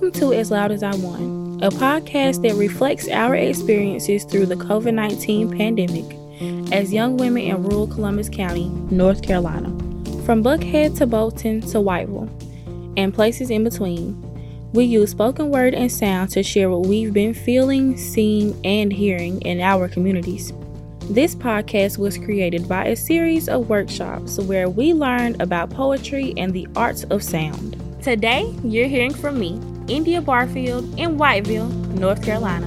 Welcome to As Loud as I Want, a podcast that reflects our experiences through the COVID 19 pandemic as young women in rural Columbus County, North Carolina. From Buckhead to Bolton to Whiteville, and places in between, we use spoken word and sound to share what we've been feeling, seeing, and hearing in our communities. This podcast was created by a series of workshops where we learned about poetry and the arts of sound. Today, you're hearing from me, India Barfield, in Whiteville, North Carolina.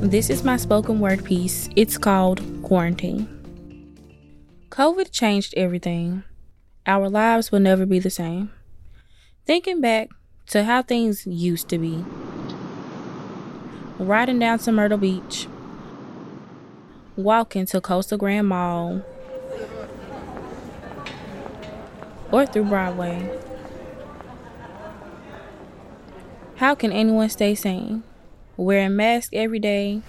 This is my spoken word piece. It's called Quarantine. COVID changed everything. Our lives will never be the same. Thinking back to how things used to be. Riding down to Myrtle Beach, walking to Coastal Grand Mall, or through Broadway. How can anyone stay sane? Wearing masks every day.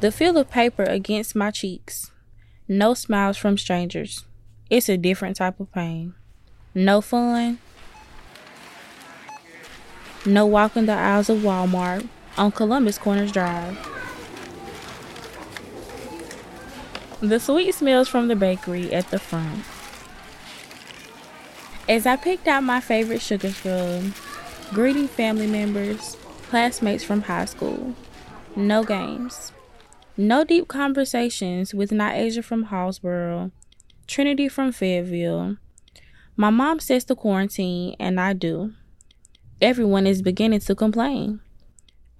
The feel of paper against my cheeks. No smiles from strangers. It's a different type of pain. No fun. No walking the aisles of Walmart on Columbus Corners Drive. The sweet smells from the bakery at the front. As I picked out my favorite sugar scrub, greeting family members, classmates from high school. No games. No deep conversations with Niaja from Hallsboro, Trinity from Fayetteville, my mom says to quarantine, and I do. Everyone is beginning to complain.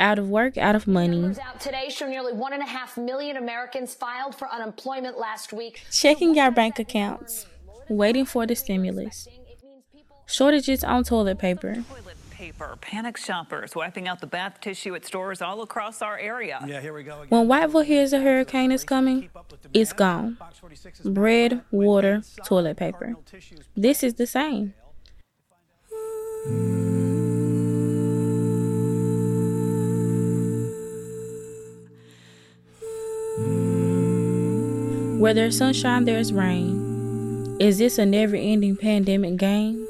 Out of work, out of money. Out today show nearly one and a half million Americans filed for unemployment last week. Checking your bank accounts, waiting for the stimulus. Shortages on toilet paper paper. Panic shoppers wiping out the bath tissue at stores all across our area. Yeah, here we go again. When Whiteville hears a hurricane is coming, it's gone. Bread, water, toilet paper. This is the same. Where there's sunshine, there's rain. Is this a never ending pandemic game?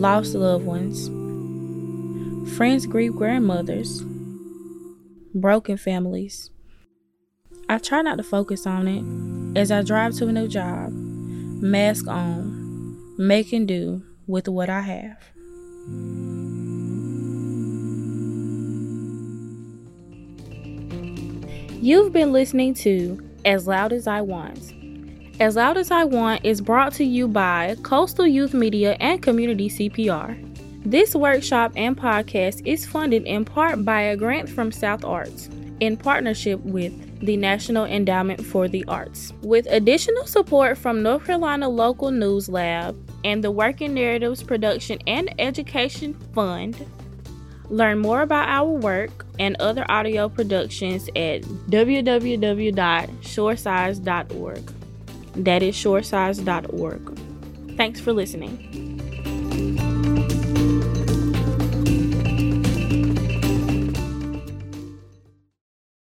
lost loved ones, friends grieve grandmothers, broken families. I try not to focus on it as I drive to a new job, mask on, making do with what I have. You've been listening to As Loud as I Want as Loud as I Want is brought to you by Coastal Youth Media and Community CPR. This workshop and podcast is funded in part by a grant from South Arts in partnership with the National Endowment for the Arts, with additional support from North Carolina Local News Lab and the Working Narratives Production and Education Fund. Learn more about our work and other audio productions at www.shoresize.org that is shoresize.org. Thanks for listening.